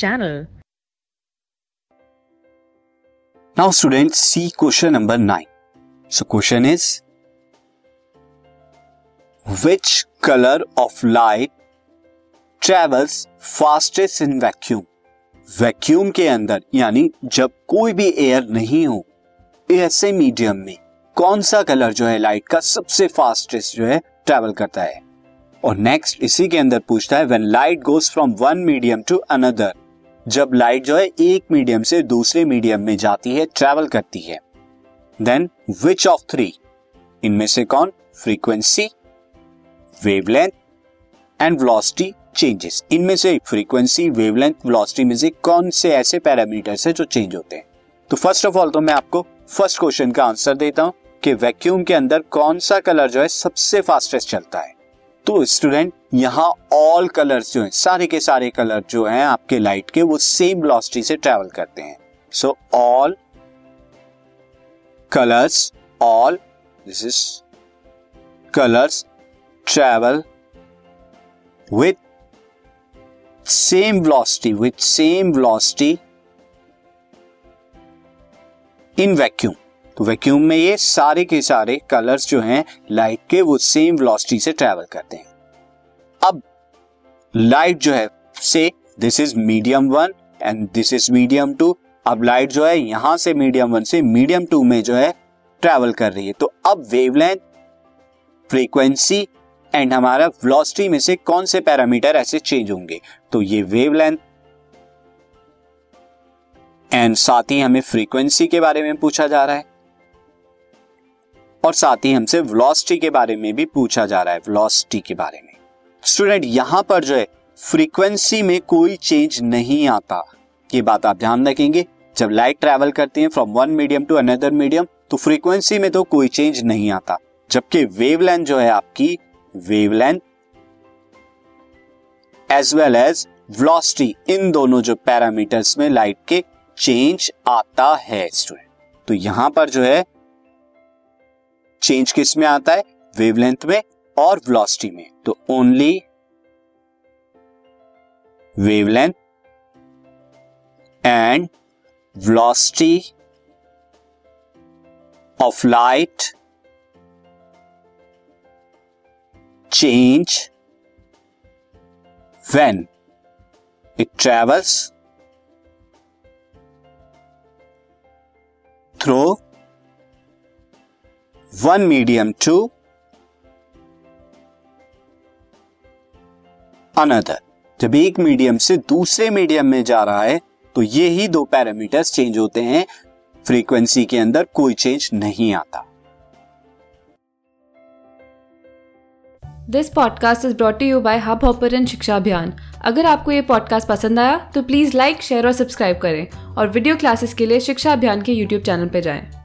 channel. Now, students, see question number 9. So, question is, which color of light travels fastest in vacuum? Vacuum के अंदर, यानी जब कोई भी एयर नहीं हो ऐसे मीडियम में, कौन सा कलर जो है लाइट का सबसे फास्टेस्ट जो है ट्रेवल करता है और नेक्स्ट इसी के अंदर पूछता है when light goes from one medium to another जब लाइट जो है एक मीडियम से दूसरे मीडियम में जाती है ट्रेवल करती है। देन विच ऑफ़ थ्री इनमें से कौन? Frequency wavelength and velocity changes इनमें से फ्रीक्वेंसी वेवलेंथ वेलोसिटी में से कौन से ऐसे पैरामीटर्स है जो चेंज होते हैं? तो फ़र्स्ट ऑफ़ ऑल तो मैं आपको फ़र्स्ट क्वेश्चन का आंसर देता हूँ कि वैक्यूम के अंदर कौन सा कलर जो है सबसे फास्टेस्ट चलता है। तो स्टूडेंट यहाँ ऑल कलर्स जो है, सारे के सारे कलर जो हैं आपके लाइट के, वो सेम वेलोसिटी से ट्रेवल करते हैं। So all colours all this is colours travel with same velocity with same velocity in vacuum तो वैक्यूम में ये सारे के सारे कलर्स जो हैं लाइट के, वो सेम वेलोसिटी से ट्रेवल करते हैं। अब लाइट जो है, से this is medium one and this is medium two अब लाइट जो है, यहाँ से मीडियम वन से मीडियम टू में जो है ट्रेवल कर रही है। तो अब वेवलेंथ फ्रीक्वेंसी एंड हमारा वेलोसिटी में से कौन से पैरामीटर ऐसे चेंज होंगे? तो ये वेवलेंथ एंड साथ ही हमें फ्रीक्वेंसी के बारे में पूछा जा रहा है। और साथ ही हमसे वेलोसिटी के बारे में भी पूछा जा रहा है वेलोसिटी के बारे में। स्टूडेंट यहाँ पर जो है फ्रीक्वेंसी में कोई चेंज नहीं आता। ये बात आप ध्यान रखेंगे, जब लाइट ट्रेवल करती है from one medium to another medium तो फ्रीक्वेंसी में तो कोई चेंज नहीं आता। जबकि वेवलेंथ जो है आपकी wavelength as well as velocity इन दोनों जो पैरामीटर्स में लाइट के चेंज आता है स्टूडेंट तो यहाँ पर जो है चेंज किसमें आता है? वेवलेंथ में और वेलोसिटी में। तो only wavelength and velocity of light change when it travels through one medium to another. जब एक मीडियम से दूसरे मीडियम में जा रहा है तो ये ही दो पैरामीटर्स चेंज होते हैं। फ्रीक्वेंसी के अंदर कोई चेंज नहीं आता। This podcast is brought you by Hubhopper शिक्षा अभियान अगर आपको ये पॉडकास्ट पसंद आया तो प्लीज़ लाइक शेयर और सब्सक्राइब करें। और वीडियो क्लासेस के लिए शिक्षा अभियान के यूट्यूब चैनल पर जाएँ।